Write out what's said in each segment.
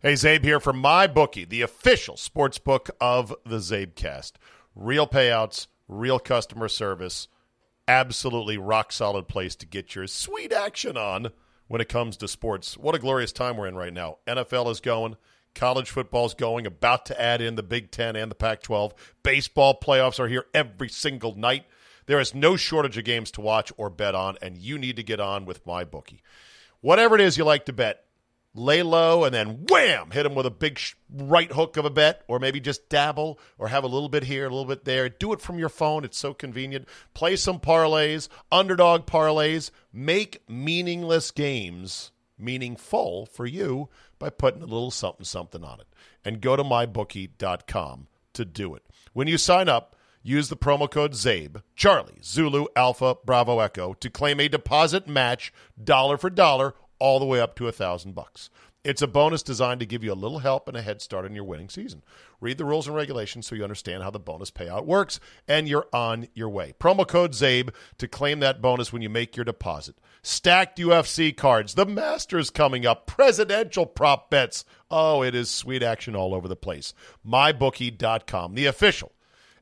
Hey, Czabe here from MyBookie, the official sports book of the Czabecast. Real payouts, real customer service, absolutely rock solid place to get your sweet action on when it comes to sports. What a glorious time we're in right now. NFL is going, college football's going, about to add in the Big Ten and the Pac 12. Baseball playoffs are here every single night. There is no shortage of games to watch or bet on, and you need to get on with MyBookie. Whatever it is you like to bet, lay low and then wham, hit them with a big sh- right hook of a bet, or maybe just dabble or have a little bit here, a little bit there. Do it from your phone. It's so convenient. Play some parlays, underdog parlays. Make meaningless games meaningful for you by putting a little something something on it. And go to mybookie.com to do it. When you sign up, use the promo code CZABE, Charlie, Zulu, Alpha, Bravo, Echo to claim a deposit match dollar for dollar all the way up to a thousand bucks. It's a bonus designed to give you a little help and a head start in your winning season. Read the rules and regulations so you understand how the bonus payout works, and you're on your way. Promo code CZABE to claim that bonus when you make your deposit. Stacked UFC cards, the Masters coming up, presidential prop bets. Oh, it is sweet action all over the place. MyBookie.com, the official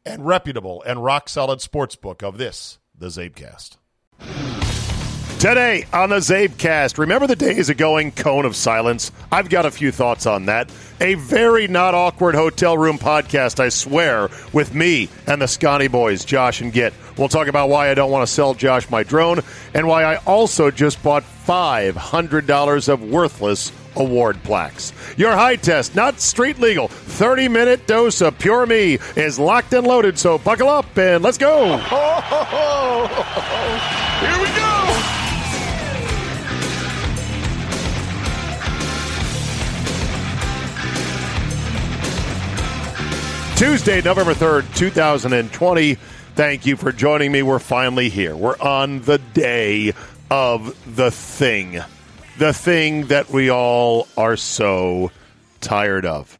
and reputable and rock solid sports book of this, the Czabecast. Today on the Czabecast, remember the days of going cone of silence? I've got a few thoughts on that. A very not awkward hotel room podcast, I swear, with me and the Scotty boys, Josh and Git. We'll talk about why I don't want to sell Josh my drone and why I also just bought $500 of worthless award plaques. Your high test, not street legal, 30 minute dose of Pure Me is locked and loaded, so buckle up and let's go. Here we go. Tuesday, November 3rd, 2020. Thank you for joining me. We're finally here. We're on the day of the thing. The thing that we all are so tired of.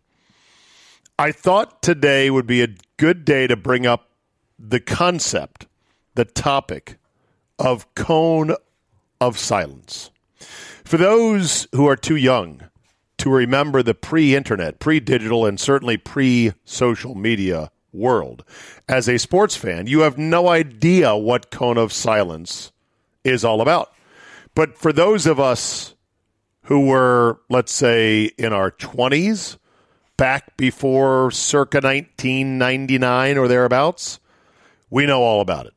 I thought today would be a good day to bring up the concept, the topic of cone of silence. For those who are too young to remember the pre internet, pre digital, and certainly pre social media world, as a sports fan, you have no idea what cone of silence is all about. But for those of us who were, let's say, in our 20s, back before circa 1999 or thereabouts, we know all about it.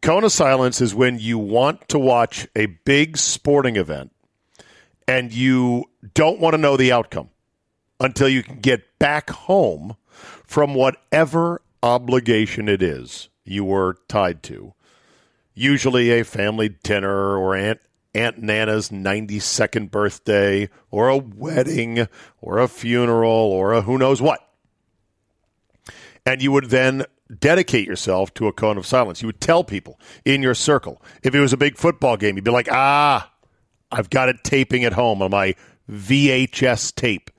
Cone of silence is when you want to watch a big sporting event and you don't want to know the outcome until you can get back home from whatever obligation it is you were tied to. Usually a family dinner or Aunt Aunt Nana's 92nd birthday or a wedding or a funeral or a who knows what. And you would then dedicate yourself to a cone of silence. You would tell people in your circle. If it was a big football game, you'd be like, ah, I've got it taping at home on my VHS tape.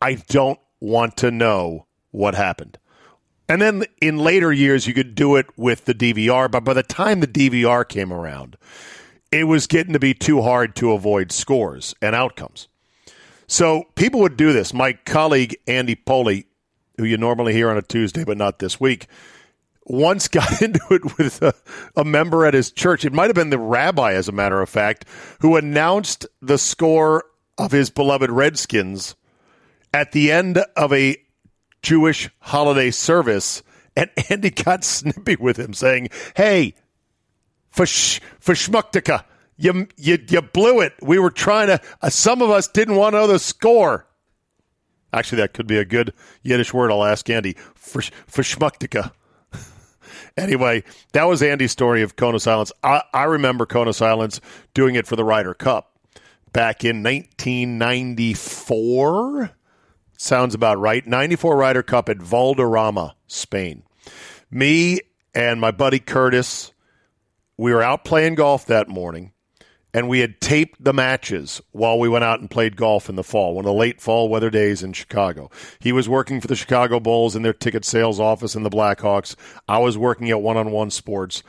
I don't want to know what happened. And then in later years, you could do it with the DVR, but by the time the DVR came around, it was getting to be too hard to avoid scores and outcomes. So people would do this. My colleague, Andy Pollin, who you normally hear on a Tuesday, but not this week, once got into it with a, a, member at his church. It might have been the rabbi, as a matter of fact, who announced the score of his beloved Redskins at the end of a Jewish holiday service. And Andy got snippy with him, saying, Hey, for, sh- for schmucktica, you, you, you blew it. We were trying to, uh, some of us didn't want to know the score. Actually, that could be a good Yiddish word. I'll ask Andy. For, for schmucktica. Anyway, that was Andy's story of of Silence. I, I remember of Silence doing it for the Ryder Cup back in 1994. Sounds about right. 94 Ryder Cup at Valderrama, Spain. Me and my buddy Curtis, we were out playing golf that morning and we had taped the matches while we went out and played golf in the fall, one of the late fall weather days in Chicago. He was working for the Chicago Bulls in their ticket sales office in the Blackhawks. I was working at one on one sports.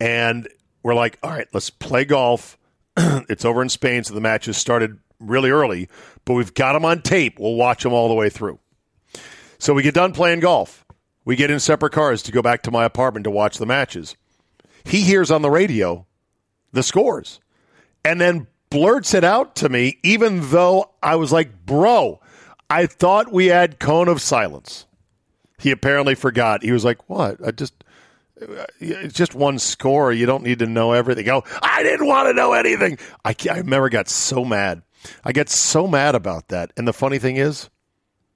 And we're like, all right, let's play golf. it's over in Spain, so the matches started really early, but we've got them on tape. We'll watch them all the way through. So we get done playing golf. We get in separate cars to go back to my apartment to watch the matches. He hears on the radio the scores and then blurts it out to me, even though I was like, bro, I thought we had cone of silence. He apparently forgot. He was like, what? I just. It's just one score. You don't need to know everything. Oh, I didn't want to know anything. I, I remember got so mad. I get so mad about that. And the funny thing is,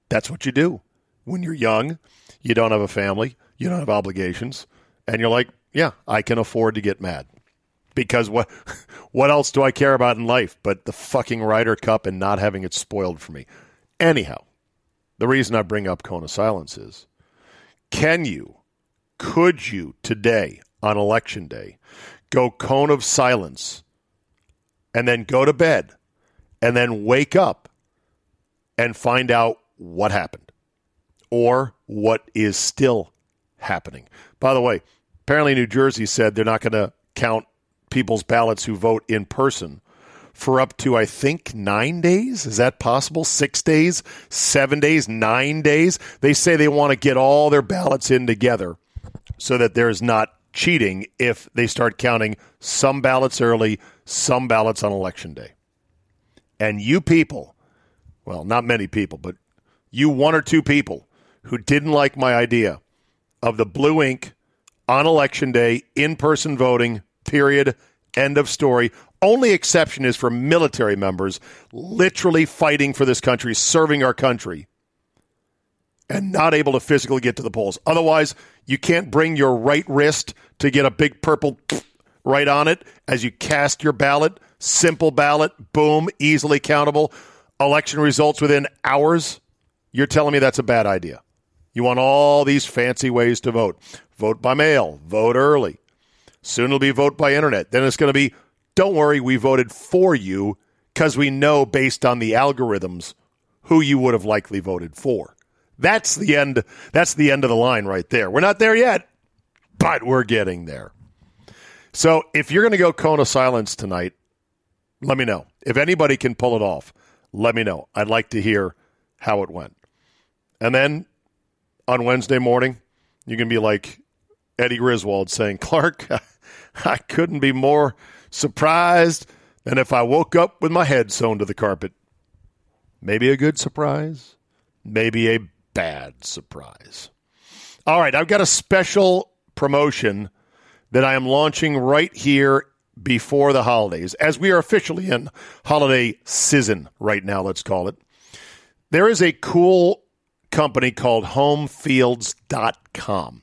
that's what you do when you're young. You don't have a family. You don't have obligations. And you're like, yeah, I can afford to get mad because what what else do I care about in life but the fucking Ryder Cup and not having it spoiled for me? Anyhow, the reason I bring up of Silence is can you, could you today on election day go Cone of Silence and then go to bed and then wake up and find out what happened or what is still happening? By the way, apparently New Jersey said they're not going to count people's ballots who vote in person for up to, I think, nine days. Is that possible? Six days, seven days, nine days? They say they want to get all their ballots in together so that there's not cheating if they start counting some ballots early, some ballots on election day. And you people, well, not many people, but you one or two people who didn't like my idea of the blue ink on election day, in person voting, period, end of story. Only exception is for military members literally fighting for this country, serving our country, and not able to physically get to the polls. Otherwise, you can't bring your right wrist to get a big purple right on it as you cast your ballot. Simple ballot, boom, easily countable. Election results within hours. You're telling me that's a bad idea. You want all these fancy ways to vote. Vote by mail, vote early. Soon it'll be vote by internet. Then it's going to be don't worry, we voted for you because we know based on the algorithms who you would have likely voted for. That's the end. That's the end of the line right there. We're not there yet, but we're getting there. So if you're going to go cone of silence tonight, let me know. If anybody can pull it off, let me know. I'd like to hear how it went. And then on Wednesday morning, you can be like Eddie Griswold saying, Clark, I couldn't be more surprised than if I woke up with my head sewn to the carpet. Maybe a good surprise, maybe a bad surprise. All right, I've got a special promotion that I am launching right here before the holidays, as we are officially in holiday season right now, let's call it. There is a cool company called homefields.com.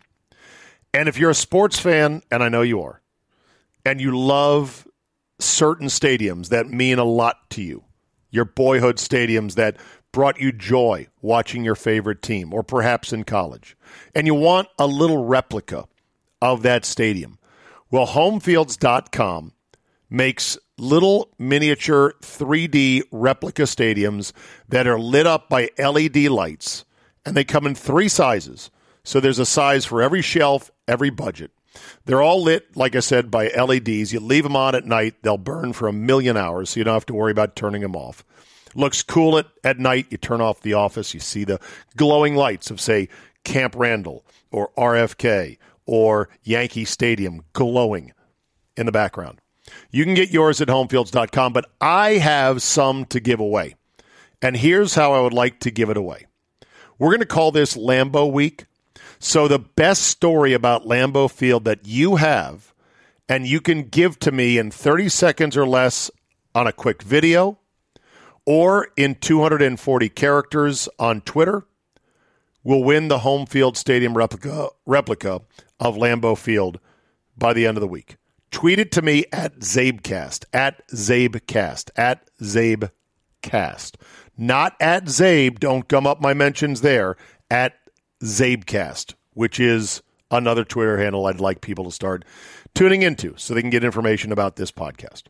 And if you're a sports fan, and I know you are, and you love certain stadiums that mean a lot to you, your boyhood stadiums that brought you joy watching your favorite team, or perhaps in college, and you want a little replica of that stadium, well, homefields.com makes little miniature 3D replica stadiums that are lit up by LED lights, and they come in three sizes. So there's a size for every shelf, every budget. They're all lit, like I said, by LEDs. You leave them on at night, they'll burn for a million hours, so you don't have to worry about turning them off. Looks cool at, at night. You turn off the office, you see the glowing lights of, say, Camp Randall or RFK or Yankee Stadium glowing in the background. You can get yours at homefields.com, but I have some to give away. And here's how I would like to give it away. We're going to call this Lambeau Week so, the best story about Lambeau Field that you have and you can give to me in 30 seconds or less on a quick video or in 240 characters on Twitter will win the home field stadium replica, replica of Lambeau Field by the end of the week. Tweet it to me at Czabecast, at Czabecast, at Czabecast. Not at Czabe, don't gum up my mentions there, at Czabecast, which is another Twitter handle I'd like people to start tuning into so they can get information about this podcast.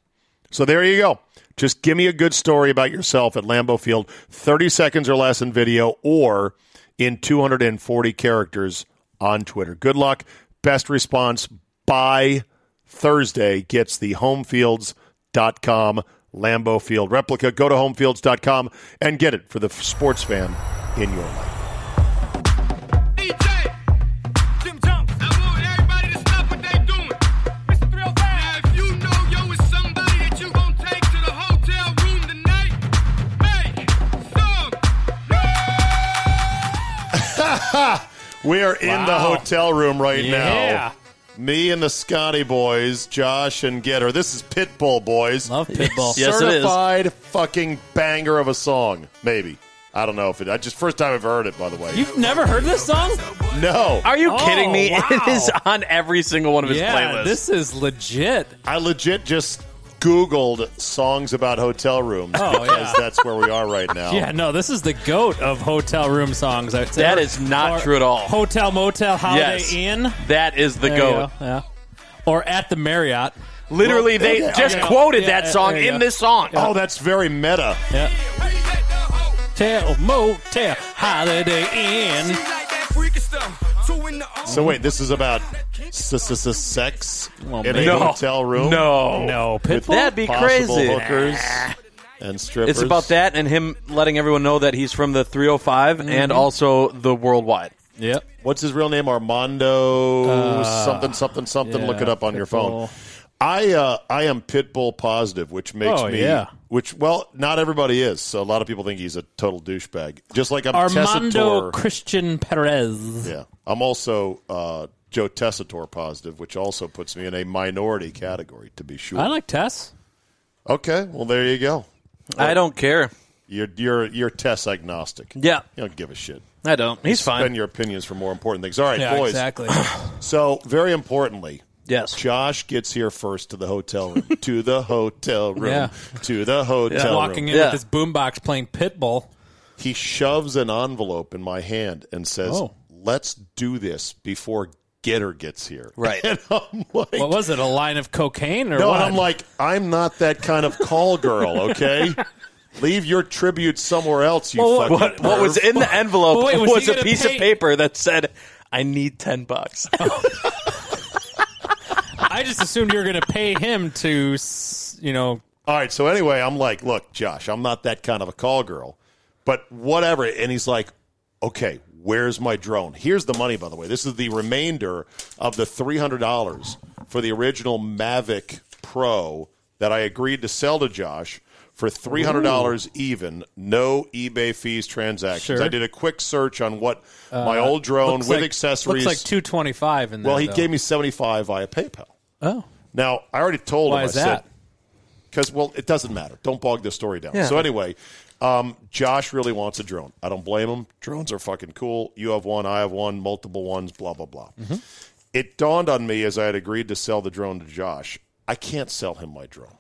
So there you go. Just give me a good story about yourself at Lambeau Field, 30 seconds or less in video or in 240 characters on Twitter. Good luck. Best response by Thursday gets the homefields.com Lambeau Field replica. Go to homefields.com and get it for the sports fan in your life. We are in the hotel room right Yeah. now. Me and the Scotty boys, Josh and Getter. This is Pitbull boys. Love Pitbull. Yes, it is. Certified fucking banger of a song. Maybe. I don't know if it. I just first time I've heard it. By the way, You've never heard this song? no. Are you Oh, kidding me? wow. It is on every single one of his yeah, playlists. this is legit. I legit just Googled songs about hotel rooms Oh, because yeah. that's where we are right now. Yeah, no, this is the goat of hotel room songs. I'd say. That is not Or true at all. Hotel, motel, holiday Yes. inn. that is the There goat. go, Yeah. Or at the Marriott. Literally, they okay, just okay. quoted Yeah, that yeah, song in go. this song. Oh, that's very meta. Yeah. Hotel, motel, holiday inn. Like that freaky stuff. Two in the So wait, this is about s- s- s- sex Well, in a No. hotel room. No, No, Pitbull. That'd be possible crazy. hookers and strippers. It's about that and him letting everyone know that he's from the 305 Mm-hmm. and also the worldwide. Yep. What's his real name? Armando something something something. yeah, Look it up on your phone. Pitbull. I uh, I am Pitbull positive, which makes Oh, me yeah. which well, not everybody is. So a lot of people think he's a total douchebag. Just like I'm Armando Tessitore. Christian Perez. Yeah, I'm also uh, Joe Tessitore positive, which also puts me in a minority category. To be sure. I like Tess. okay, well there you go. I don't care. You're you're you're Tess agnostic. Yeah, You don't give a shit. I don't. He's Spend fine. Spend your opinions for more important things. All right, Yeah, boys. exactly. So very importantly, Yes. Josh gets here first to the hotel room. to the hotel room. Yeah. To the hotel Walking room. Walking in Yeah. with this boombox playing Pitbull. He shoves an envelope in my hand and says, Oh. "Let's do this before Getter gets here." Right. And I'm like, What was it? A line of cocaine or no, what? and I'm like, I'm not that kind of call girl. Okay. Leave your tribute somewhere else, you Well, fucking What, what was in the envelope Well, wait, was was, a piece pay- of paper that said, "I need ten bucks." Oh. I just assumed you were going to pay him to, you know, All right. So anyway, I'm like, look, Josh, I'm not that kind of a call girl, but whatever. And he's like, okay, where's my drone? Here's the money, by the way. This is the remainder of the three hundred dollars for the original Mavic Pro that I agreed to sell to Josh for three hundred dollars even, no eBay fees transactions. Sure. I did a quick search on what my old drone with like- accessories. Looks like 225 in there. well, he though. gave me seventy five via PayPal. Oh. Now I already told Why him. is I that? said because well, it doesn't matter. Don't bog the story down. Yeah. So anyway, um, Josh really wants a drone. I don't blame him. Drones are fucking cool. You have one. I have one. Multiple ones. Blah blah blah. Mm-hmm. It dawned on me as I had agreed to sell the drone to Josh. I can't sell him my drone,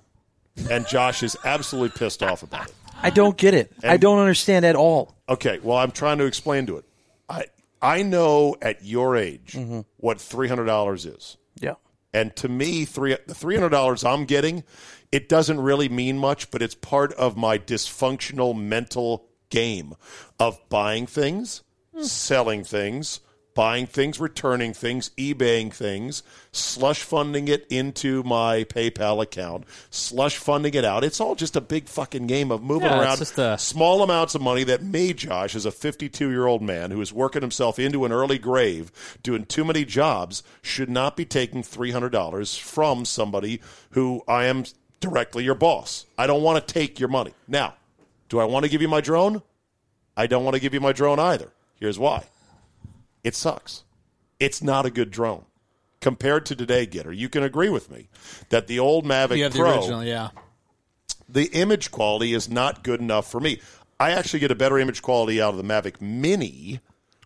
and Josh is absolutely pissed off about it. I don't get it. I don't understand at all. Okay, well, I'm trying to explain to it. I I know at your age Mm-hmm. what three hundred dollars is. Yeah. And to me, three the three hundred dollars I'm getting, it doesn't really mean much, but it's part of my dysfunctional mental game of buying things, selling things, buying things, returning things, eBaying things, slush funding it into my PayPal account, slush funding it out. It's all just a big fucking game of moving Yeah, around just a- small amounts of money that me, Josh, as a 52 year old man who is working himself into an early grave, doing too many jobs, should not be taking $300 from somebody who I am directly your boss. I don't want to take your money. Now, do I want to give you my drone? I don't want to give you my drone either. Here's why it sucks. It's not a good drone. Compared to today, Getter, you can agree with me that the old Mavic You have the Pro original, yeah. the image quality is not good enough for me. I actually get a better image quality out of the Mavic Mini,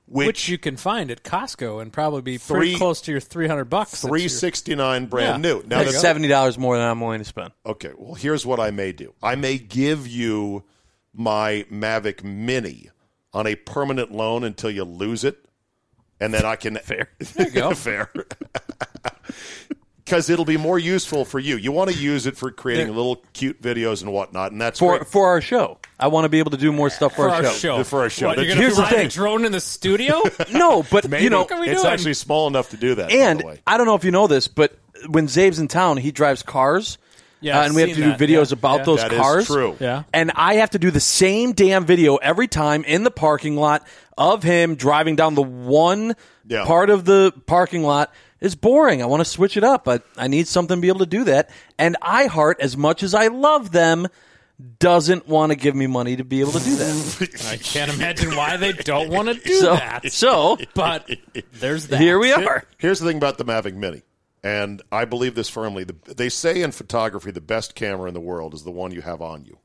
which, Which you can find at Costco and probably be Three- pretty close to your 300 bucks. Three sixty nine brand Yeah. new. Now That's that's seventy dollars more than I'm willing to spend. okay. Well, here's what I may do. I may give you my Mavic Mini on a permanent loan until you lose it, and then I can Fair. There you go. fair. Because it'll be more useful for you. You want to use it for creating There- little cute videos and whatnot, and that's For great. for our show, I want to be able to do more stuff for, for our, our show. show. For our show. What, you're gonna here's the fly a thing. drone in the studio? No, but Maybe. you know, What are we it's doing? actually small enough to do that. by and the way. I don't know if you know this, but when Czabe's in town, he drives cars. Yeah, uh, I've and we have to seen do videos Yeah. about Yeah. those That is cars. true. Yeah. And I have to do the same damn video every time in the parking lot of him driving down the one Yeah. part of the parking lot. is boring. I want to switch it up, but I need something to be able to do that. And iHeart, as much as I love them, doesn't want to give me money to be able to do that. I can't imagine why they don't want to do so, that. so But there's that. here we are. Here's the thing about the Mavic Mini, and I believe this firmly. The, they say in photography the best camera in the world is the one you have on you.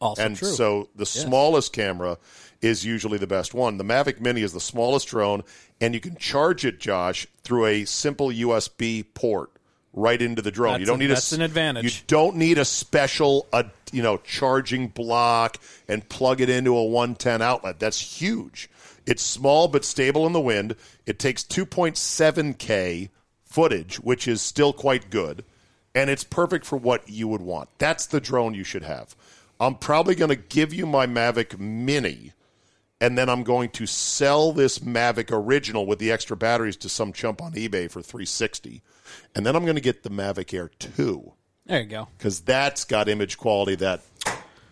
Also and true. so the smallest camera is usually the best one. The Mavic Mini is the smallest drone, and you can charge it, Josh, through a simple USB port right into the drone. you That's don't a- need that's a, an advantage. You don't need a special, uh, you know, charging block and plug it into a 110 outlet. That's huge. It's small but stable in the wind. It takes 2.7K footage, which is still quite good, and it's perfect for what you would want. That's the drone you should have. I'm probably going to give you my Mavic Mini, and then I'm going to sell this Mavic Original with the extra batteries to some chump on eBay for 360, and then I'm going to get the Mavic Air 2 there you go. because that's got image quality that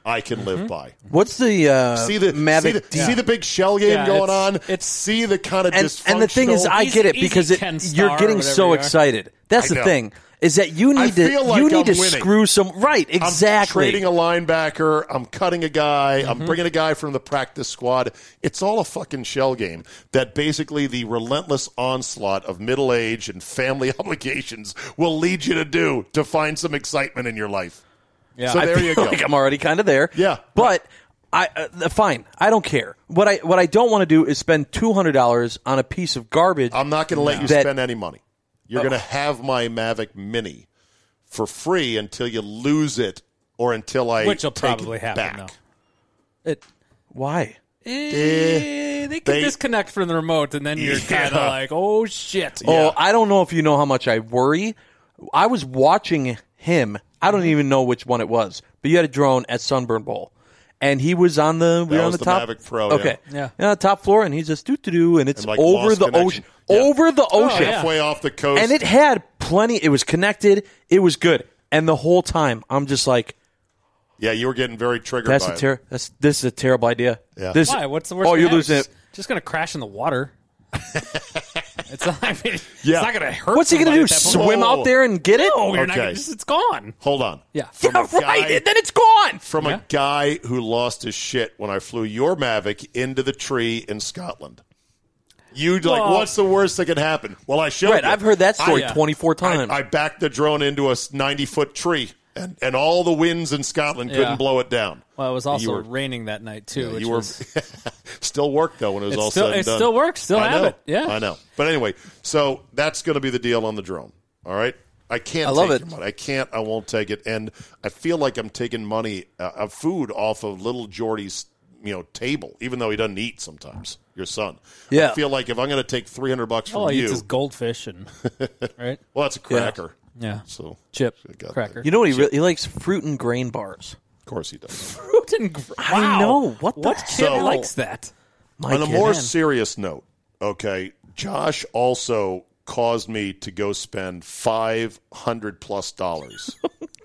I can live by. What's the uh, See the Mavic? see the, see the big shell game Yeah, going it's- on. it's- see the kind of and, and the thing is, I Easy- get it easy because it, Ken you're or getting whatever so you are. excited. That's I the know. thing is that you need to like you need I'm to winning. screw some right exactly. I'm trading a linebacker. I'm cutting a guy. Mm-hmm. I'm bringing a guy from the practice squad. It's all a fucking shell game that basically the relentless onslaught of middle age and family obligations will lead you to do to find some excitement in your life. Yeah. So there you go. Like I'm already kind of there. Yeah. but I uh, fine. I don't care. What I what I don't want to do is spend two hundred dollars on a piece of garbage. I'm not going to let you spend any money. You're going to have my Mavic Mini for free until you lose it or until I Which will probably it happen, back. though. It, Why? eh, they can They- disconnect from the remote, and then you're Yeah. kind of like, oh shit. Oh, I don't know if you know how much I worry. I was watching him. I don't even know which one it was, but you had a drone at Sunburn Bowl, and he was on the we That were on the, the top. Mavic Pro. Okay, Yeah. yeah, top floor, and he's just doo doo doo, and it's And, like, over the ocean, Yeah. over the oh, ocean, yeah. Halfway off the coast. and it had plenty. It was connected. It was good, and the whole time I'm just like, yeah, you were getting very triggered that's by a it. ter- that's this is a terrible idea. Yeah. This, Why? What's the worst? Oh, you're losing it. Just gonna crash in the water. it's not, I mean, Yeah. it's not gonna hurt. What's he gonna do? at that point. Swim out there and get it? No, you're not. Okay. Gonna, it's gone. Hold on. Yeah. From yeah, right. guy- and then it's gone. From Yeah. a guy who lost his shit when I flew your Mavic into the tree in Scotland. You'd like, Well- what's the worst that could happen? Well, I showed Right, you. I've heard that story I- uh, 24 I, times. I backed the drone into a 90 foot tree, and, and all the winds in Scotland couldn't Yeah. blow it down. Well, it was also were- raining that night too. which you were was, still worked though when it was It all still- said and it done. still works, still I have know. it, yeah. I know. But anyway, so that's going to be the deal on the drone. All right. I can't. I love take it. I can't. I won't take it. And I feel like I'm taking money uh, of food off of little Jordy's you know table, even though he doesn't eat sometimes. Your son. Yeah. I feel like if I'm going to take 300 bucks from all he you, goldfish and right well, that's a cracker. Yeah So chip Should've got cracker. You know what he really, he likes fruit and grain bars. of course he does. fruit and gr- I know. What the what kid hell? likes that? My On a kid. more Man. serious note, okay, Josh also caused me to go spend five hundred plus dollars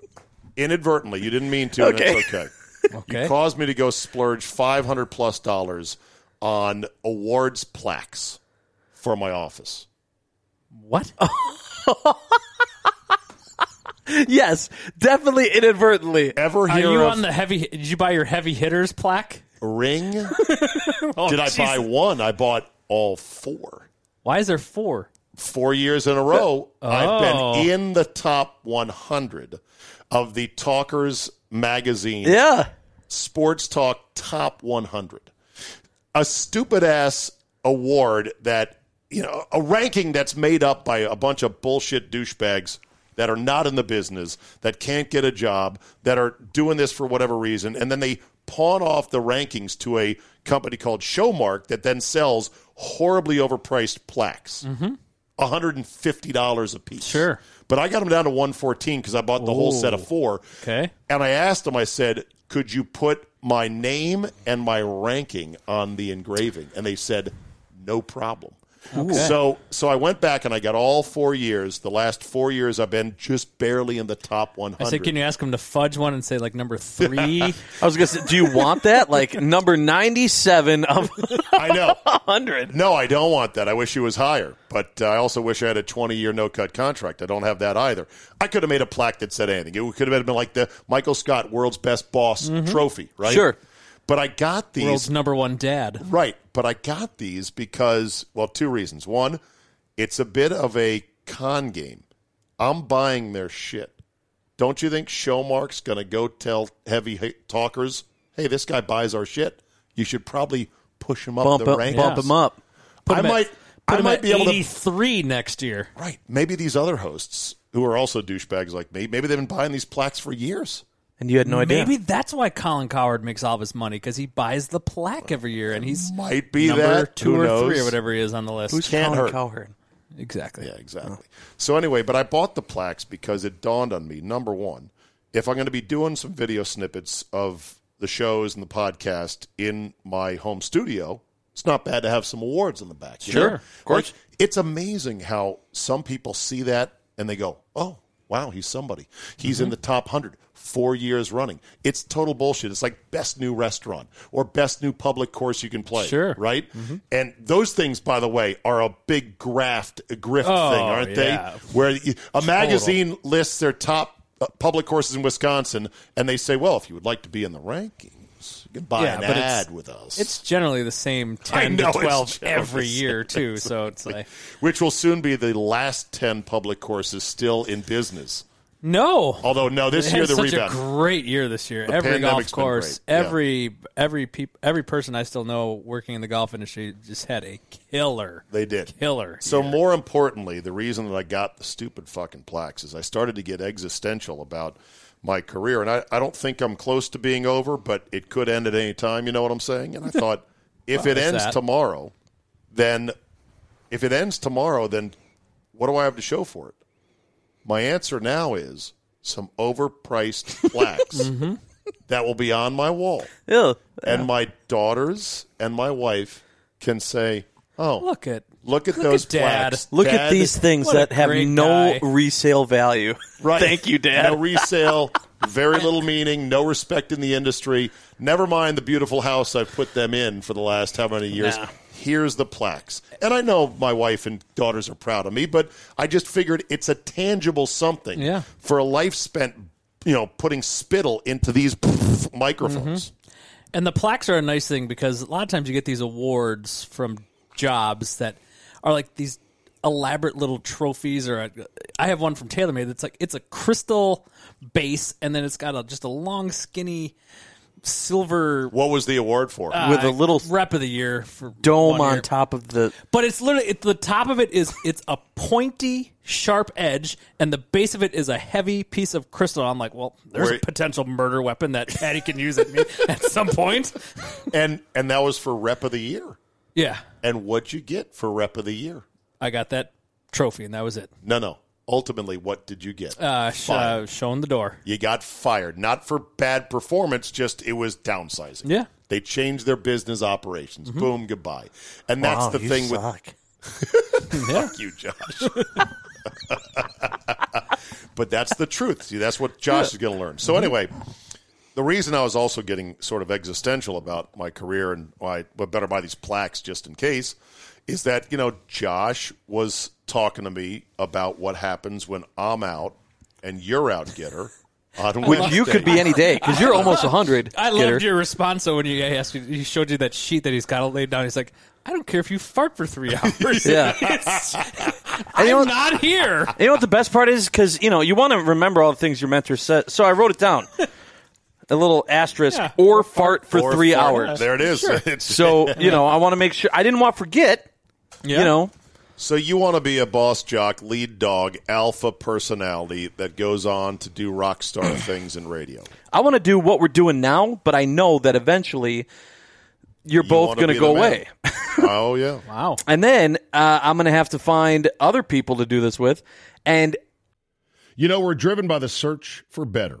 inadvertently. You didn't mean to, Okay. and it's okay. Okay. You caused me to go splurge five hundred plus dollars on awards plaques for my office. What? yes, definitely inadvertently. Ever Are hear you of on the heavy? Did you buy your heavy hitters plaque? ring? Oh, Did I jeez. buy one? I bought all four. Why is there four? four years in a row, I've been Oh. in the top 100 of the Talkers magazine Yeah. Sports Talk Top 100. A stupid ass award that, you know, a ranking that's made up by a bunch of bullshit douchebags that are not in the business, that can't get a job, that are doing this for whatever reason, and then they pawn off the rankings to a company called Showmark that then sells horribly overpriced plaques. Mm-hmm. $150 a piece. Sure. But I got them down to 114 because I bought the whole set of four. Okay. And I asked him, I said, could you put my name and my ranking on the engraving? And they said, no problem. So so I went back and I got all four years. The last four years I've been just barely in the top 100. I said, can you ask him to fudge one and say like number three? I was gonna say, do you want that? Like number ninety-seven of I know. hundred. No, I don't want that. I wish he was higher. But uh, I also wish I had a 20 year no cut contract. I don't have that either. I could have made a plaque that said anything. It could have been like the Michael Scott World's Best Boss trophy, right? Sure. But I got these. World's number one dad. Right. But I got these because, well, two reasons. One, it's a bit of a con game. I'm buying their shit. Don't you think Showmark's going to go tell heavy talkers, hey, this guy buys our shit? You should probably push him up Bump the up, ranks. bump him up. I him at- might, Put I him might at be able to 83 next year. Right. Maybe these other hosts who are also douchebags like me, maybe they've been buying these plaques for years. And you had no idea. Maybe that's why Colin Cowherd makes all of his money because he buys the plaque every year, and he's Might be number that. two Who or knows? three or whatever he is on the list. Who's Can't Colin hurt. Cowherd? exactly? Yeah, exactly. So anyway, but I bought the plaques because it dawned on me, number one, if I'm going to be doing some video snippets of the shows and the podcast in my home studio, it's not bad to have some awards in the back. you Sure, know? of course. Like, it's amazing how some people see that and they go, oh, wow, he's somebody. He's Mm-hmm. in the top 100 four years running. It's total bullshit. It's like best new restaurant or best new public course you can play. Sure. Mm-hmm. Right? And those things, by the way, are a big graft, a grift Oh, thing, aren't they? Where a magazine lists their top uh, public courses in Wisconsin, and they say, "Well, if you would like to be in the rankings, you can buy Yeah, an but it's- ad with us." It's generally the same ten know, to twelve every year too. So it's like which will soon be the last ten public courses still in business. no. Although, no, this year the such rebound. a great year this year. every golf course, yeah. every every peop, every person I still know working in the golf industry just had a killer. They did. killer. So year. more importantly, the reason that I got the stupid fucking plaques is I started to get existential about my career, and I, I don't think I'm close to being over, but it could end at any time. You know what I'm saying? And I thought, if it ends that. tomorrow, then if it ends tomorrow, then what do I have to show for it? My answer now is some overpriced plaques Mm-hmm. that will be on my wall, Ew. and my daughters and my wife can say, "Oh, look at Look at Look those at Dad. plaques. Look at these things that have no guy. resale value. Right. Thank you, Dad. No resale, very little meaning, no respect in the industry. Never mind the beautiful house I've put them in for the last how many years. Nah. Here's the plaques. And I know my wife and daughters are proud of me, but I just figured it's a tangible something Yeah. for a life spent, you know, putting spittle into these microphones. Mm-hmm. And the plaques are a nice thing because a lot of times you get these awards from jobs that are like these elaborate little trophies or a, I have one from TaylorMade that's like it's a crystal base and then it's got a, just a long skinny silver What was the award for? With a uh, little rep of the year for Dome one on year. top of the. But it's literally it, the top of it is it's a pointy, sharp edge, and the base of it is a heavy piece of crystal. I'm like, well, there's Where- a potential murder weapon that Patty can use at me at some point. and and that was for rep of the year. Yeah, And what'd you get for rep of the year? I got that trophy, and that was it. No, no. Ultimately, what did you get? Uh, sh- uh, showing the door. You got fired, not for bad performance, just it was downsizing. Yeah. Mm-hmm. They changed their business operations. Boom, goodbye. And that's Wow, the you thing with suck. fuck you, Josh. but that's the truth. See, that's what Josh is going to learn. So Mm-hmm. anyway, the reason I was also getting sort of existential about my career and why I better buy these plaques just in case is that you know Josh was talking to me about what happens when I'm out and you're out, getter. On With you could be any day because you're almost hundred. I loved your response. So when you asked, you, he showed you that sheet that he's got it laid down. He's like, I don't care if you fart for three hours. Yeah. It's- And you know I'm not here. You know what the best part is? Because you know you want to remember all the things your mentor said. So I wrote it down. A little asterisk Yeah. or fart for Or three for- hours. There it is. It's- So you know I want to make sure I didn't want to forget. Yeah. You know, So you want to be a boss jock, lead dog, alpha personality that goes on to do rock star things in radio. I want to do what we're doing now, but I know that eventually you're You both going to go away. Oh yeah. Wow. And then uh, I'm going to have to find other people to do this with. And You know, we're driven by the search for better.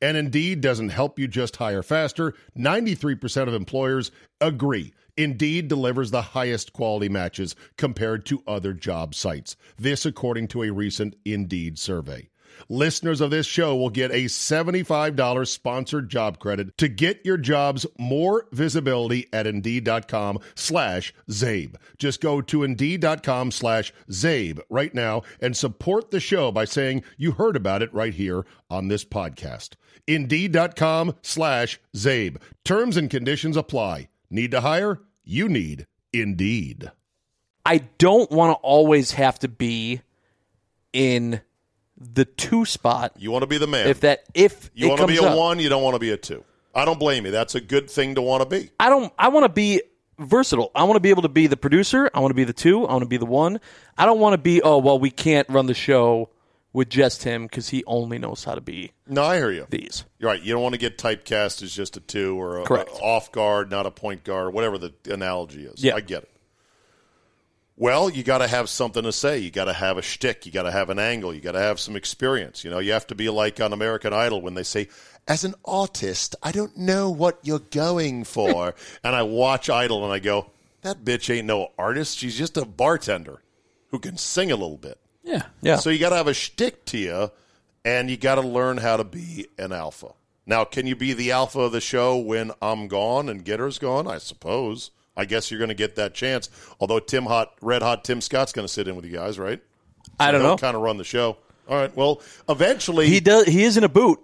And Indeed doesn't help you just hire faster. 93% of employers agree. Indeed delivers the highest quality matches compared to other job sites. This, according to a recent Indeed survey. Listeners of this show will get a $75 sponsored job credit to get your jobs more visibility at Indeed.com slash Czabe. Just go to Indeed.com slash Czabe right now and support the show by saying you heard about it right here on this podcast. Indeed.com slash Czabe. Terms and conditions apply. Need to hire? You need Indeed. I don't want to always have to be in the two spot. You want to be the man. If that if you want to be a up. one, you don't want to be a two. I don't blame you. That's a good thing to want to be. I don't. I want to be versatile. I want to be able to be the producer. I want to be the two. I want to be the one. I don't want to be. Oh well, we can't run the show with just him because he only knows how to be No, I hear you. these. You're right. You don't want to get typecast as just a two or a, Correct. a off guard, not a point guard, or whatever the analogy is. Yeah. I get it. Well, you got to have something to say. You got to have a shtick. You got to have an angle. You got to have some experience. You know, you have to be like on American Idol when they say, "As an artist, I don't know what you're going for," and I watch Idol and I go, "That bitch ain't no artist. She's just a bartender who can sing a little bit." Yeah. Yeah. So you got to have a shtick to you, and you got to learn how to be an alpha. Now, can you be the alpha of the show when I'm gone and Getter's gone? I suppose. I guess you're going to get that chance. Although Tim Hot, Red Hot Tim Scott's going to sit in with you guys, right? I don't know. Kind of run the show. All right. Well, eventually, He does. He is in a boot.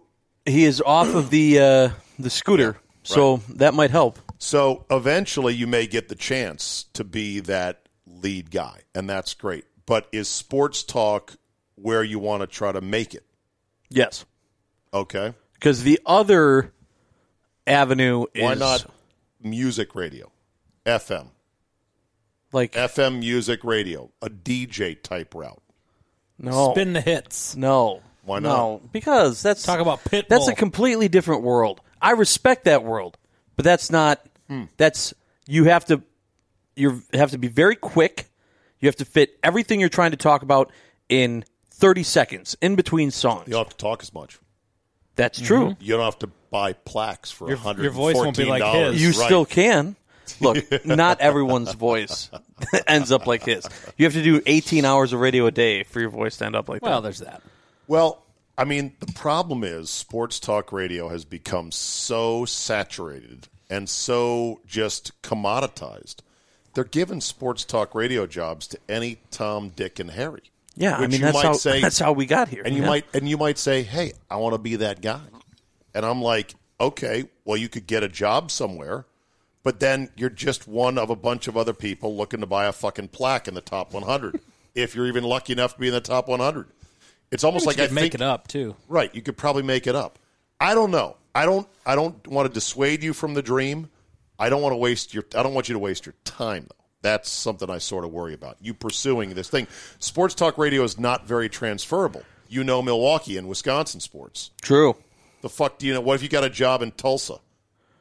He is off of the uh, the scooter, so that might help. so eventually you may get the chance to be that lead guy, and that's great. But is sports talk where you want to try to make it? Yes, Okay. because the other avenue is Why not music radio, FM? like FM music radio, a DJ type route. no Spin the hits. no Why not? no because that's Talk about Pitbull. That's a completely different world. I respect that world, but that's not. Hmm. That's you have to. You have to be very quick. You have to fit everything you're trying to talk about in 30 seconds in between songs. You don't have to talk as much. That's true. Mm-hmm. You don't have to buy plaques for Your- $114. your voice won't be like his. You Right. still can. Look, not everyone's voice ends up like his. You have to do 18 hours of radio a day for your voice to end up like Well, that. Well, there's that. Well, I mean, the problem is sports talk radio has become so saturated and so just commoditized. They're giving sports talk radio jobs to any Tom, Dick, and Harry. Yeah, I mean you that's might how say- that's how we got here. and you Yeah. might and you might say, "Hey, I want to be that guy," and I'm like, "Okay, well, you could get a job somewhere, but then you're just one of a bunch of other people looking to buy a fucking plaque in the top 100. if you're even lucky enough to be in the top 100, it's almost Like like I could make think it up too. right. You could probably make it up. I don't know. I don't. I don't want to dissuade you from the dream. I don't want to waste your. I don't want you to waste your time though. That's something I sort of worry about. You pursuing this thing. Sports talk radio is not very transferable. You know Milwaukee and Wisconsin sports. True. The fuck do you know? What if you got a job in Tulsa?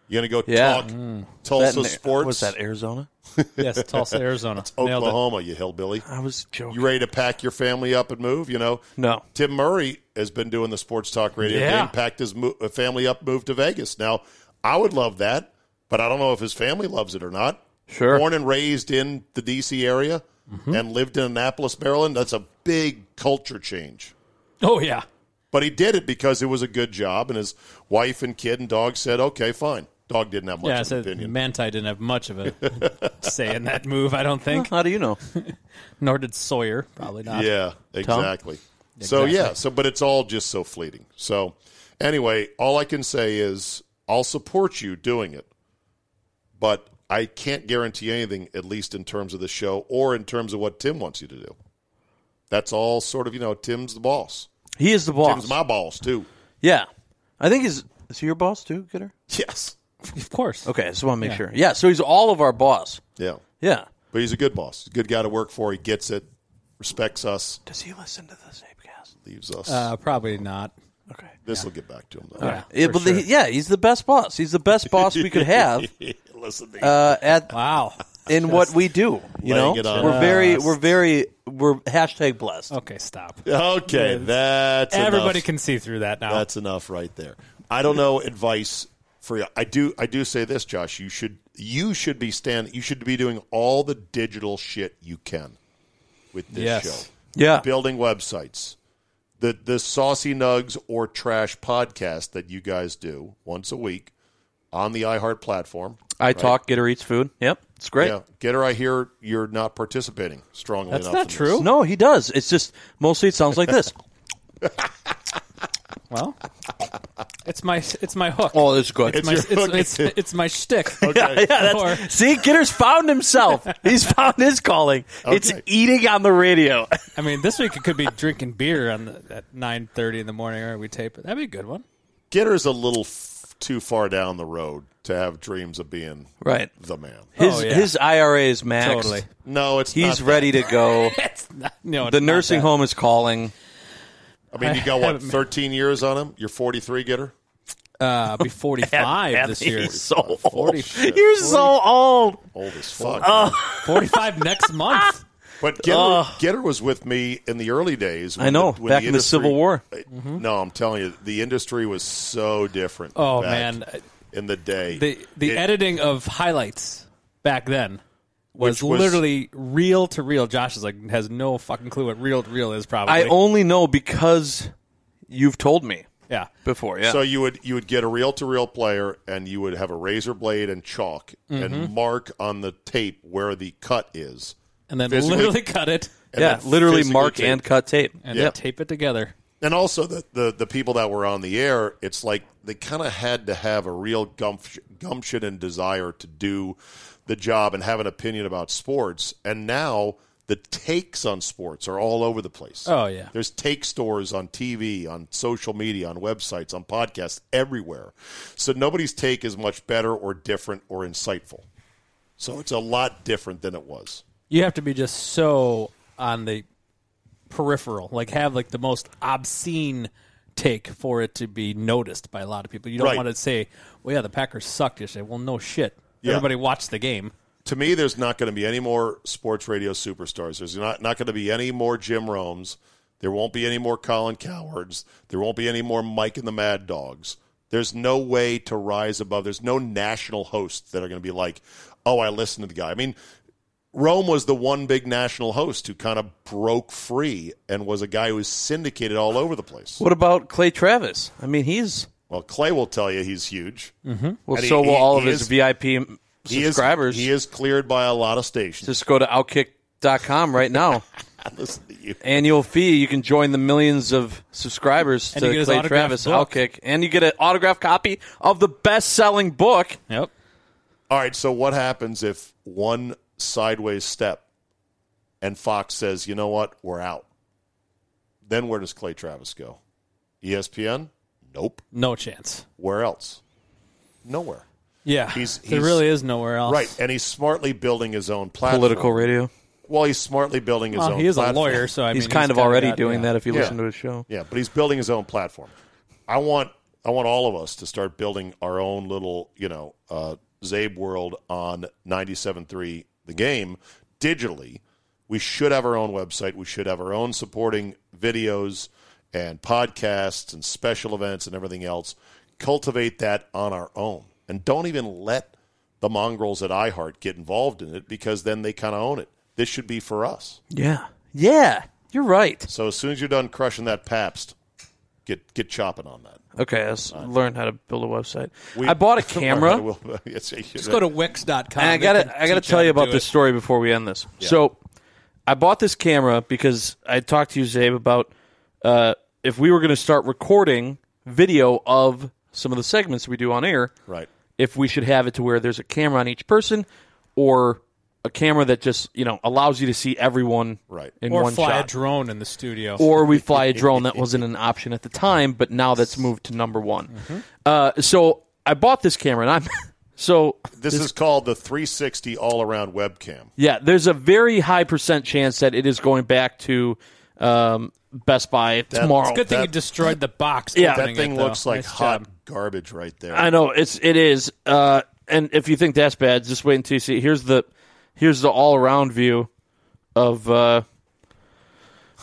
You gonna go Yeah. talk Mm. Tulsa That- sports? Was that Arizona? Yes, Tulsa, Arizona. Nailed it. Oklahoma, you hillbilly. I was joking. You ready to pack your family up and move? You know, No. Tim Murray has been doing the sports talk radio Yeah. thing, packed his mo- uh, family up, moved to Vegas. Now, I would love that, but I don't know if his family loves it or not. Sure. Born and raised in the D.C. area mm-hmm. and lived in Annapolis, Maryland. That's a big culture change. Oh yeah. But he did it because it was a good job, and his wife and kid and dog said, "Okay, fine." Dog didn't have much Yeah, of so an opinion. Manti didn't have much of a say in that move, I don't think. How do you know? Nor did Sawyer. Probably not. Yeah, exactly. So Exactly. yeah, so but it's all just so fleeting. So anyway, all I can say is I'll support you doing it, but I can't guarantee anything, at least in terms of the show or in terms of what Tim wants you to do. That's all sort of you know. Tim's the boss. He is the boss. Tim's my boss too. yeah, I think he's is he your boss too, Getter? Yes. Of course. Okay, I just want to make sure. Yeah, so he's all of our boss. Yeah. Yeah, But he's a good boss. He's a good guy to work for. He gets it. respects us, Does he listen to the Czabecast? leaves us. Uh, probably not. Okay. this will get back to him though. Yeah, Yeah, but sure. the- yeah, he's the best boss. He's the best boss we could have Listen, to uh, at Wow. in what we do. You Laying know, it on we're very, us. we're very, we're hashtag blessed. Okay, stop. okay, that's Everybody enough. can see through that now. That's enough right there. I don't know advice for you. I do. I do say this, Josh. You should. You should be stand. You should be doing all the digital shit you can with this Yes. show. Yeah, Building websites, the the saucy nugs or trash podcast that you guys do once a week on the iHeart platform. I talk. Getter eats food. Yep, it's great. Yeah, Getter. I hear you're not participating strongly That's enough. not in this. true. No, he does. It's just mostly it sounds like this. well, it's my it's my hook. oh, that's good. it's my your it's, hook. it's, it's, my shtick. Okay. yeah, Or- see, Getter's found himself. He's found his calling. It's eating on the radio. I mean, this week it could be drinking beer on the, at nine thirty in the morning, or we tape it. That'd be a good one. Getter's a little f- too far down the road to have dreams of being Right. the man. His Oh, yeah. his IRA is maxed. Totally. No, it's He's not ready to go. It's not, no, The not nursing that. home is calling. I mean, you got what, 13 years on him? You're 43, Getter? Uh, be forty five this year. He's so old. 40. You're so old. Old as fuck. Oh. Forty five next month. But Getter, Getter was with me in the early days. when I know, the- when back in the Civil War. No, I'm telling you, the industry was so different. Oh back man, In the day. the the It- editing of highlights back then was, was- literally reel to reel. Josh is like has no fucking clue what reel to reel is. Probably. I only know because you've told me yeah. before. Yeah. So you would you would get a reel to reel player, and you would have a razor blade and chalk, Mm-hmm. and mark on the tape where the cut is. And then physically- literally cut it and yeah, then literally physically mark tape. and cut tape. and Yeah. tape it together. And also the, the, the people that were on the air, it's like they kind of had to have a real gumption, gumption and desire to do the job and have an opinion about sports. And now the takes on sports are all over the place. Oh, yeah. There's take stores on TV, on social media, on websites, on podcasts, everywhere. So nobody's take is much better or different or insightful. So it's a lot different than it was. You have to be just so on the peripheral, like have like the most obscene take for it to be noticed by a lot of people. You don't Right. want to say, "Well, yeah, the Packers sucked yesterday." Well, no shit. Yeah. Everybody watched the game. to me, there's not going to be any more sports radio superstars. There's not, not going to be any more Jim Romes. There won't be any more Colin Cowherds. There won't be any more Mike and the Mad Dogs. There's no way to rise above. There's no national hosts that are going to be like, oh, I listened to the guy. I mean, Rome was the one big national host who kind of broke free and was a guy who was syndicated all over the place. What about Clay Travis? I mean, he's Well, Clay will tell you he's huge. Mm-hmm. well, And he- so will he- all of he his is- VIP He is, subscribers. he is cleared by a lot of stations. Just go to outkick.com right now. Listen to you. Annual fee. You can join the millions of subscribers And to Clay Travis book. Outkick, and you get an autographed copy of the best-selling book. Yep. All right, so what happens if one sideways step and Fox says, you know what, we're out? Then where does Clay Travis go? ESPN? Nope. No chance. Where else? Nowhere. Yeah. He's- there really is nowhere else. Right, and he's smartly building his own platform. Political radio. Well, he's smartly building his Well, own he is a lawyer, so I he's mean, kind of kinda already got- doing yeah. that if you Yeah. listen to his show. Yeah, but he's building his own platform. I want I want all of us to start building our own little, you know, uh, Czabe world on 97.3 The Game digitally. We should have our own website. We should have our own supporting videos and podcasts and special events and everything else. Cultivate that on our own. And don't even let the mongrels at iHeart get involved in it because then they kind of own it. This should be for us. Yeah. Yeah. You're right. So as soon as you're done crushing that Pabst, get get chopping on that. Okay, let's learn how to build a website. We- I bought a camera. Well, yes, Just go to Wix.com. And I gotta, I gotta tell you about this it. story before we end this. So, I bought this camera because I talked to you, Czabe, about uh, if we were going to start recording video of some of the segments we do on air, right. if we should have it to where there's a camera on each person, or a camera that just you know allows you to see everyone Right. in Or one fly shot. a drone in the studio. or we fly a drone that wasn't an option at the time, but now that's moved to number one. Mm-hmm. Uh, so I bought this camera, and I'm So This is called the 360 all around webcam. Yeah, there's a very high percent chance that it is going back to um, Best Buy tomorrow. Good thing That- you destroyed the box. Yeah. That thing it, looks like Nice hot job. garbage right there. I know it's it is. Uh, and if you think that's bad, just wait until you see. Here's the here's the all around view of uh,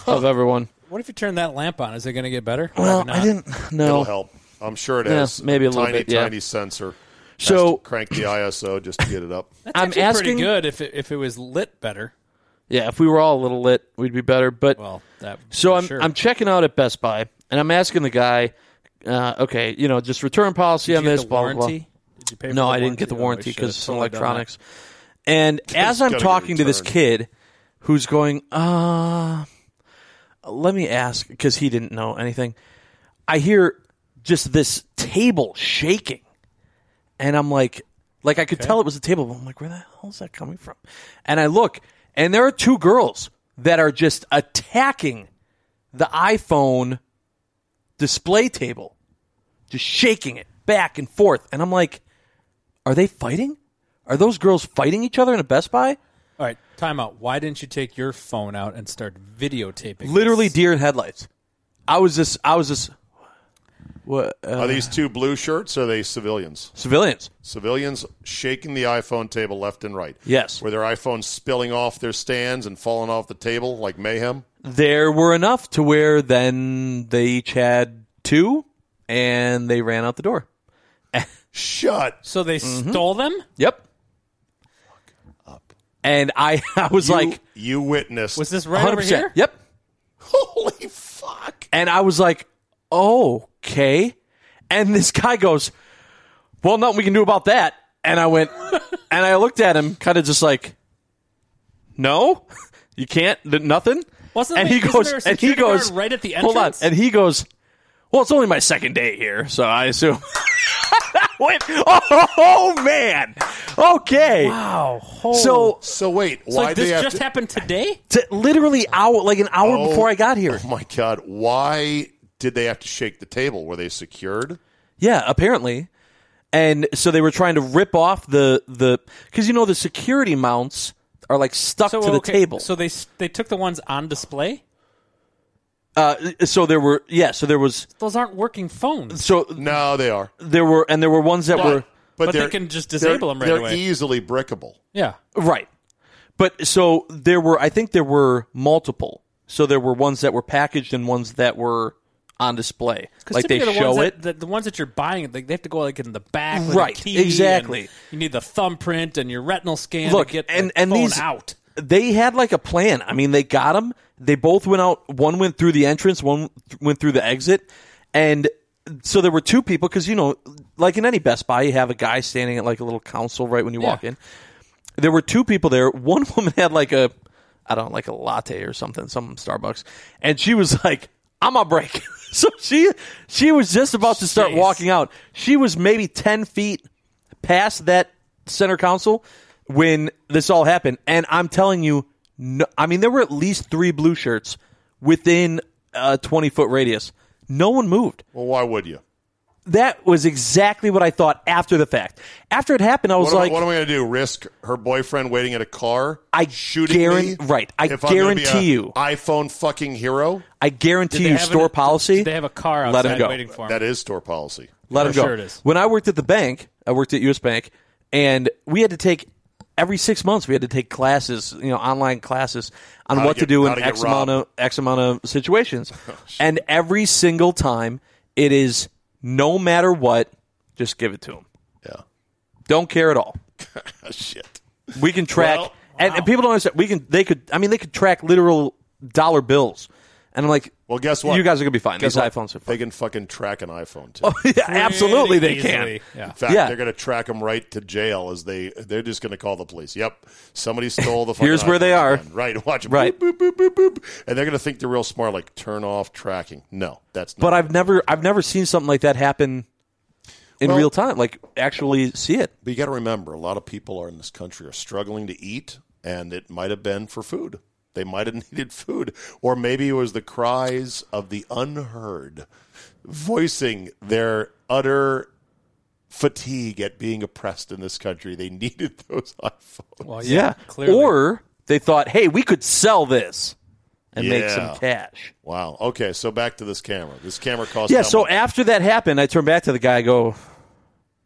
of everyone. What if you turn that lamp on? Is it going to get better? Well, I didn't know. It'll help. I'm sure it Yeah, has. maybe a little tiny, bit, yeah. tiny sensor. Has So to crank the ISO just to get it up. That's I'm asking- pretty good if it, if it was lit better. yeah, if we were all a little lit, we'd be better. But Well, that So I'm sure. I'm checking out at Best Buy, and I'm asking the guy, uh, okay, you know, just return policy Did on you get this, the blah, blah, blah. warranty? Did you pay for No, the I didn't get the Oh, warranty should've because it's some that. electronics. And as I'm talking to this kid, who's going, uh, let me ask because he didn't know anything. I hear just this table shaking, and I'm like, like I could tell it was a table. But I'm like, where the hell is that coming from? And I look, and there are two girls that are just attacking the iPhone display table, just shaking it back and forth. And I'm like, are they fighting? Are those girls fighting each other in a Best Buy? All right, time out. Why didn't you take your phone out and start videotaping? Literally this? deer in headlights. I was just, I was just, what? Uh, Are these two blue shirts? Are they civilians? civilians. Civilians shaking the iPhone table left and right. Yes. Were their iPhones spilling off their stands and falling off the table like mayhem? There were enough to where then they each had two, and they ran out the door. Shut. So they Mm-hmm. stole them? Yep. And I, I was You- like, you witnessed. Was this right over 100%. here? Yep. holy fuck? And I was like, okay. And this guy goes, well, nothing we can do about that. And I went, and I looked at him kind of just like, no, you can't, nothing. Wasn't and there- he isn't goes, and he goes, right at the hold on. entrance? And he goes, well, it's only my second day here, so I assume. I went, oh, man. Okay. Wow. So, So wait, So why this they just to, happened today? t- literally hour, like an hour Oh. before I got here. Oh my god! Why did they have to shake the table? Were they secured? Yeah, apparently. And so they were trying to rip off the the because you know the security mounts are like stuck So to the okay, table. So they they took the ones on display. Uh, so there were yeah, so there was Those aren't working phones. so No, they are. there were and there were ones that were But they they're- can just they're- disable them right They're away. easily brickable. Yeah. right. But so there were I think there were multiple. So there were ones that were packaged and ones that were on display. 'Cause Like they typically the show ones it. That, the, the ones that you're buying, like, they have to go like in the back, with Right, A key exactly. You need the thumbprint and your retinal scan Look, to get and- the and phone these- out. they had like a plan. I mean, they got them. They both went out. One went through the entrance. One went through the exit. And so there were two people because you know, like in any Best Buy, you have a guy standing at like a little console right when you walk in. There were two people there. One woman had like a, I don't know, like a latte or something, some Starbucks, and she was like, "I'm on break." so she she was just about to start Jeez. walking out. She was maybe ten feet past that center console when this all happened. And I'm telling you, no, I mean, there were at least three blue shirts within a 20 foot radius. No one moved. Well, why would you? That was exactly what I thought after the fact. After it happened, I was What, like, am, I- what am I going to do? Risk her boyfriend waiting at a car? I shooting guaran- me? right, I If I'm be guarantee you. iPhone fucking hero. I guarantee you, store an- policy. did They have a car Let 'em outside go. waiting for him. That is store policy. Let For him go. sure it is. When I worked at the bank, I worked at U.S. Bank, and we had to take every six months we had to take classes, you know, online classes on How what to get- do in to X amount of X amount of situations, and every single time it is no matter what, just give it to them. Yeah. Don't care at all. Shit. We can track, Well, and, and people don't understand. We can. They could. I mean, they could track literal dollar bills, and I'm like, Well, guess what? You guys are gonna be fine. Guess These what? iPhones are They fine. can fucking track an iPhone too. Oh, yeah, absolutely, they can. easily. Yeah. In fact, Yeah. they're going to track them right to jail as they they're just going to call the police. Yep, somebody stole the. fucking Here's where they iPhones are. again. Right, watch 'em. Right. Boop, boop, boop, boop, boop. and they're going to think they're real smart. Like turn off tracking. No, that's not. But I've never I've never seen something like that happen in Well- real time. Like actually see it. But you got to remember, a lot of people are in this country are struggling to eat, and it might have been for food. They might have needed food, or maybe it was the cries of the unheard, voicing their utter fatigue at being oppressed in this country. They needed those iPhones. Well, Yeah. clearly. Or they thought, hey, we could sell this and make some cash. Wow. Okay, so back to this camera. This camera cost. Yeah, so much? after that happened, I turned back to the guy, I go,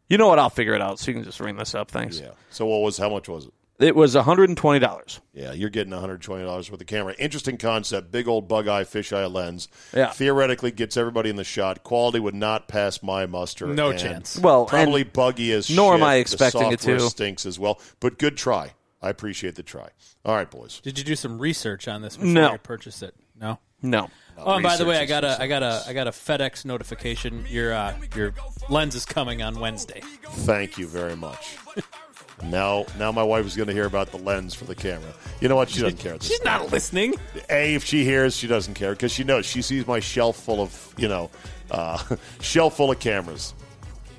you know what? I'll figure it out. So you can just ring this up. Thanks. yeah. So what was how much was it? It was $120. Yeah, you're getting $120 worth of camera. Interesting concept. Big old bug eye, fisheye lens. Yeah. Theoretically gets everybody in the shot. Quality would not pass my muster. No and chance. Well, Probably and buggy as shit. nor am shit. I The expecting it to. stinks as well. But good try. I appreciate the try. All right, boys. Did you do some research on this before No. you purchased it? No. no. Oh, and by the way, I got a I got a I got a FedEx notification. Your uh, your lens is coming on Wednesday. Thank you very much. now, now my wife is going to hear about the lens for the camera. You know what? She doesn't care. at this She's not listening. A, if she hears, she doesn't care because she knows she sees my shelf full of, you know, uh, shelf full of cameras.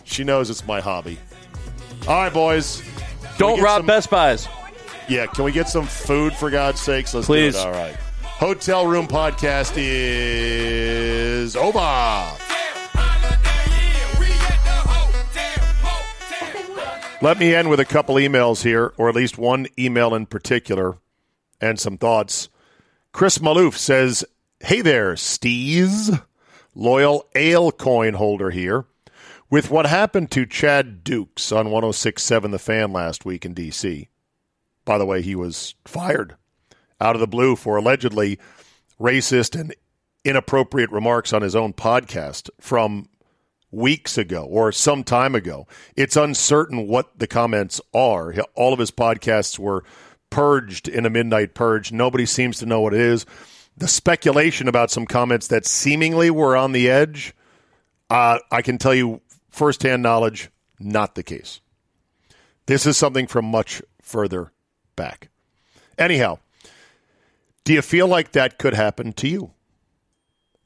She knows it's my hobby. All right, boys. Can Don't rob some- Best Buys. Yeah, can we get some food for God's sakes? Let's Please. do it. All right. Hotel Room Podcast is over. Let me end with a couple emails here, or at least one email in particular, and some thoughts. Chris Maloof says, Hey there, Steez. Loyal ale coin holder here. With what happened to Chad Dukes on 1067 The Fan last week in D.C., by the way, he was fired out of the blue for allegedly racist and inappropriate remarks on his own podcast from weeks ago or some time ago. It's uncertain what the comments are. All of his podcasts were purged in a midnight purge. Nobody seems to know what it is. The speculation about some comments that seemingly were on the edge, uh, I can tell you firsthand knowledge, not the case. This is something from much further back. Anyhow, do you feel like that could happen to you?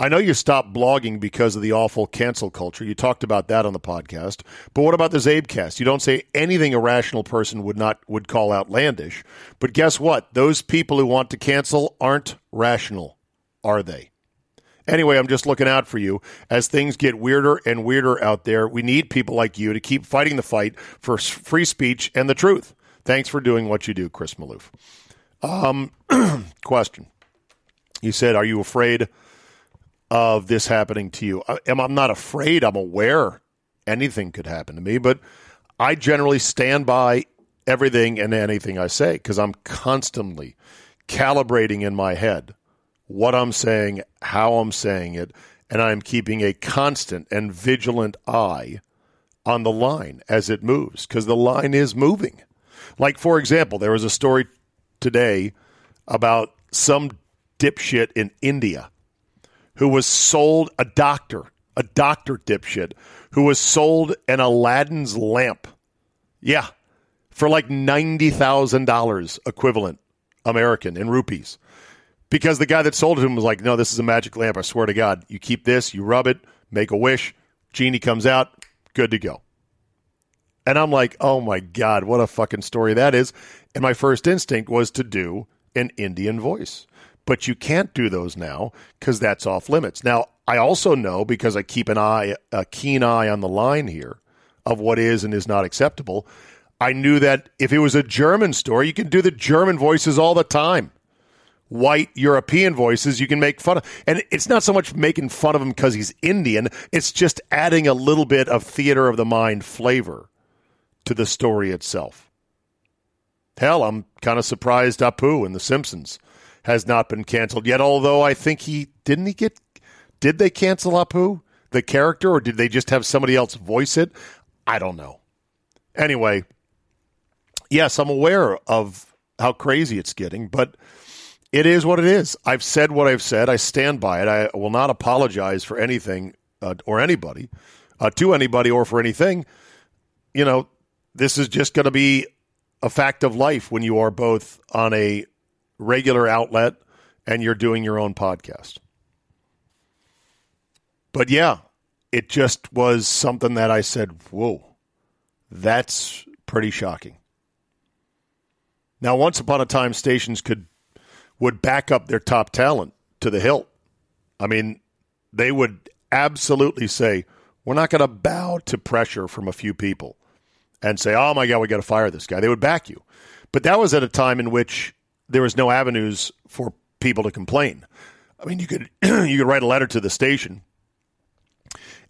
I know you stopped blogging because of the awful cancel culture. You talked about that on the podcast. But what about the Czabecast? You don't say anything a rational person would not would call outlandish. But guess what? Those people who want to cancel aren't rational, are they? Anyway, I'm just looking out for you as things get weirder and weirder out there. We need people like you to keep fighting the fight for free speech and the truth. Thanks for doing what you do, Chris Maloof. Um, question. You said, "Are you afraid of this happening to you?" I- I'm, I'm not afraid. I'm aware anything could happen to me, but I generally stand by everything and anything I say because I'm constantly calibrating in my head what I'm saying, how I'm saying it, and I'm keeping a constant and vigilant eye on the line as it moves because the line is moving. Like, for example, there was a story today about some dipshit in India who was sold a doctor, a doctor dipshit, who was sold an Aladdin's lamp. Yeah, for like $90,000 equivalent American in rupees. Because the guy that sold it him was like, no, this is a magic lamp. I swear to God. You keep this, you rub it, make a wish, genie comes out, good to go. And I'm like, oh my God, what a fucking story that is. And my first instinct was to do an Indian voice. But you can't do those now because that's off limits. Now, I also know because I keep an eye, a keen eye on the line here of what is and is not acceptable. I knew that if it was a German story, you can do the German voices all the time white European voices you can make fun of. And it's not so much making fun of him because he's Indian, it's just adding a little bit of theater of the mind flavor to the story itself. Hell, I'm kind of surprised Apu in The Simpsons has not been canceled yet, although I think he didn't he get did they cancel Apu, the character, or did they just have somebody else voice it? I don't know. Anyway, yes, I'm aware of how crazy it's getting, but it is what it is. I've said what I've said. I stand by it. I will not apologize for anything uh, or anybody, uh, to anybody or for anything. You know, this is just going to be a fact of life when you are both on a regular outlet and you're doing your own podcast. But yeah, it just was something that I said, whoa, that's pretty shocking. Now, once upon a time, stations could would back up their top talent to the hilt. I mean, they would absolutely say, We're not going to bow to pressure from a few people and say, "Oh my God, we got to fire this guy." They would back you, but that was at a time in which there was no avenues for people to complain. I mean, you could you could write a letter to the station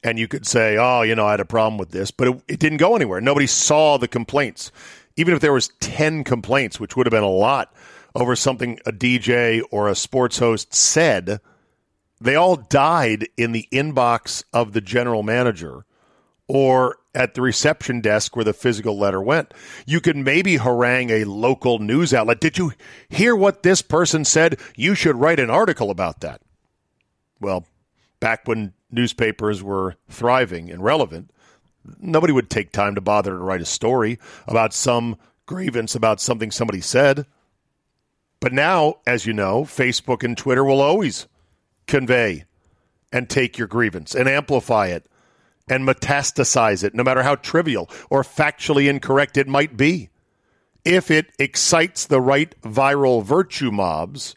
and you could say, "Oh, you know, I had a problem with this," but it, it didn't go anywhere. Nobody saw the complaints, even if there was ten complaints, which would have been a lot over something a DJ or a sports host said. They all died in the inbox of the general manager or at the reception desk where the physical letter went. You could maybe harangue a local news outlet. Did you hear what this person said? You should write an article about that. Well, back when newspapers were thriving and relevant, nobody would take time to bother to write a story about some grievance about something somebody said. But now, as you know, Facebook and Twitter will always convey and take your grievance and amplify it and metastasize it, no matter how trivial or factually incorrect it might be. If it excites the right viral virtue mobs,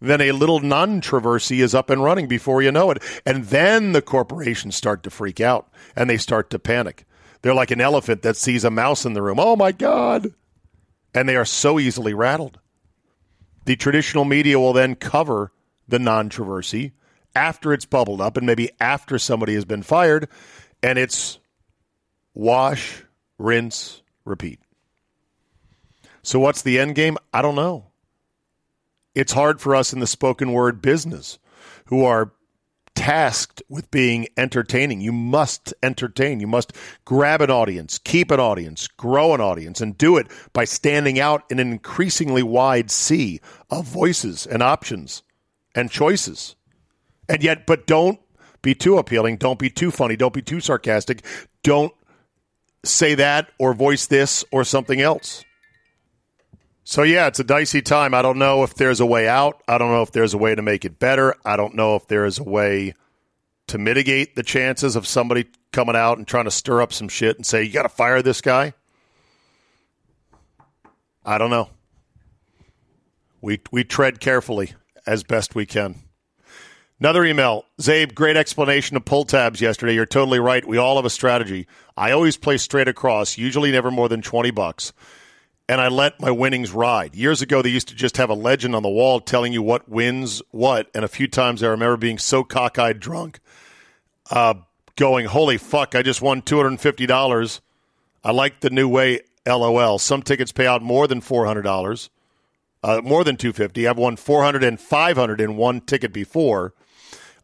then a little non controversy is up and running before you know it. And then the corporations start to freak out and they start to panic. They're like an elephant that sees a mouse in the room. Oh my God. And they are so easily rattled. The traditional media will then cover the controversy after it's bubbled up and maybe after somebody has been fired, and it's wash, rinse, repeat. So, what's the end game? I don't know. It's hard for us in the spoken word business who are tasked with being entertaining. You must entertain. You must grab an audience, keep an audience, grow an audience, and do it by standing out in an increasingly wide sea of voices and options and choices. And yet, but don't be too appealing. Don't be too funny. Don't be too sarcastic. Don't say that or voice this or something else. So, yeah, it's a dicey time. I don't know if there's a way out. I don't know if there's a way to make it better. I don't know if there is a way to mitigate the chances of somebody coming out and trying to stir up some shit and say, you got to fire this guy. I don't know. We, we tread carefully as best we can. Another email. Czabe, great explanation of pull tabs yesterday. You're totally right. We all have a strategy. I always play straight across, usually never more than 20 bucks. And I let my winnings ride. Years ago, they used to just have a legend on the wall telling you what wins what. And a few times I remember being so cockeyed drunk, uh, going, holy fuck, I just won $250. I like the new way, LOL. Some tickets pay out more than $400, uh, more than 250 I've won 400 and 500 in one ticket before.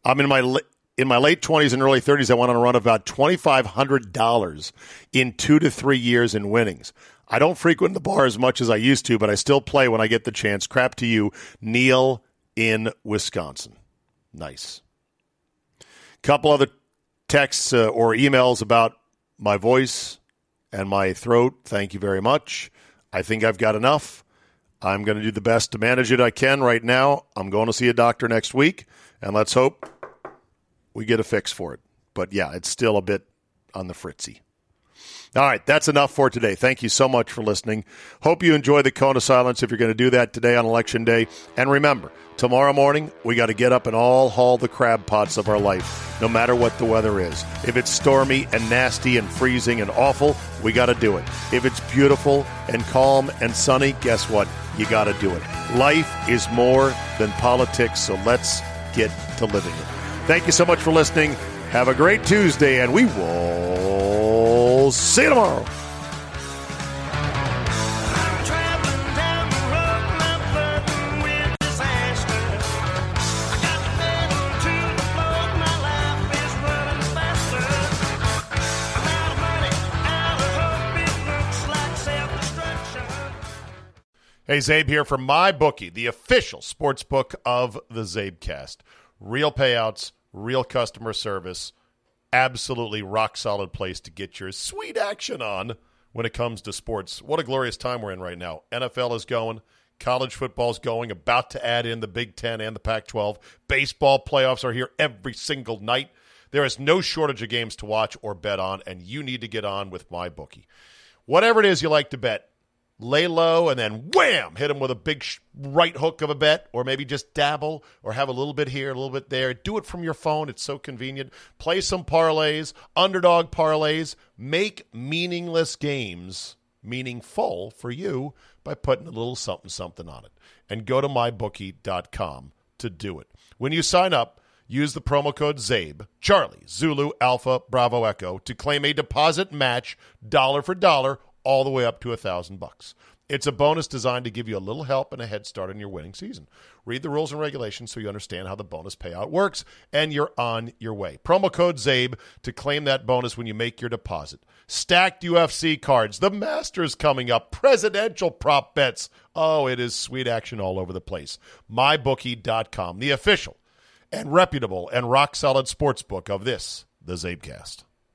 I'm in my in my late 20s and early 30s. I went on a run of about $2,500 in two to three years in winnings. I don't frequent the bar as much as I used to, but I still play when I get the chance. Crap to you, Neil in Wisconsin. Nice. Couple other texts uh, or emails about my voice and my throat. Thank you very much. I think I've got enough. I'm going to do the best to manage it I can right now. I'm going to see a doctor next week, and let's hope we get a fix for it. But yeah, it's still a bit on the fritzy. All right, that's enough for today. Thank you so much for listening. Hope you enjoy the cone of silence if you're going to do that today on election day. And remember, tomorrow morning we got to get up and all haul the crab pots of our life, no matter what the weather is. If it's stormy and nasty and freezing and awful, we got to do it. If it's beautiful and calm and sunny, guess what? You got to do it. Life is more than politics, so let's get to living it. Thank you so much for listening. Have a great Tuesday, and we will see you tomorrow. Hey, Czabe here from MyBookie, the official sports book of the Czabecast. Real payouts, real customer service, absolutely rock solid place to get your sweet action on when it comes to sports. What a glorious time we're in right now. NFL is going, college football is going, about to add in the Big Ten and the Pac 12. Baseball playoffs are here every single night. There is no shortage of games to watch or bet on, and you need to get on with MyBookie. Whatever it is you like to bet, lay low, and then wham, hit them with a big right hook of a bet, or maybe just dabble or have a little bit here, a little bit there. Do it from your phone. It's so convenient. Play some parlays, underdog parlays. Make meaningless games meaningful for you by putting a little something something on it. And go to mybookie.com to do it. When you sign up, use the promo code CZABE, Charlie, Zulu, Alpha, Bravo, Echo to claim a deposit match dollar for dollar all the way up to a thousand bucks. It's a bonus designed to give you a little help and a head start on your winning season. Read the rules and regulations so you understand how the bonus payout works, and you're on your way. Promo code CZABE to claim that bonus when you make your deposit. Stacked UFC cards, the Masters coming up, presidential prop bets. Oh, it is sweet action all over the place. MyBookie.com, the official and reputable and rock solid sports book of this, the Czabecast.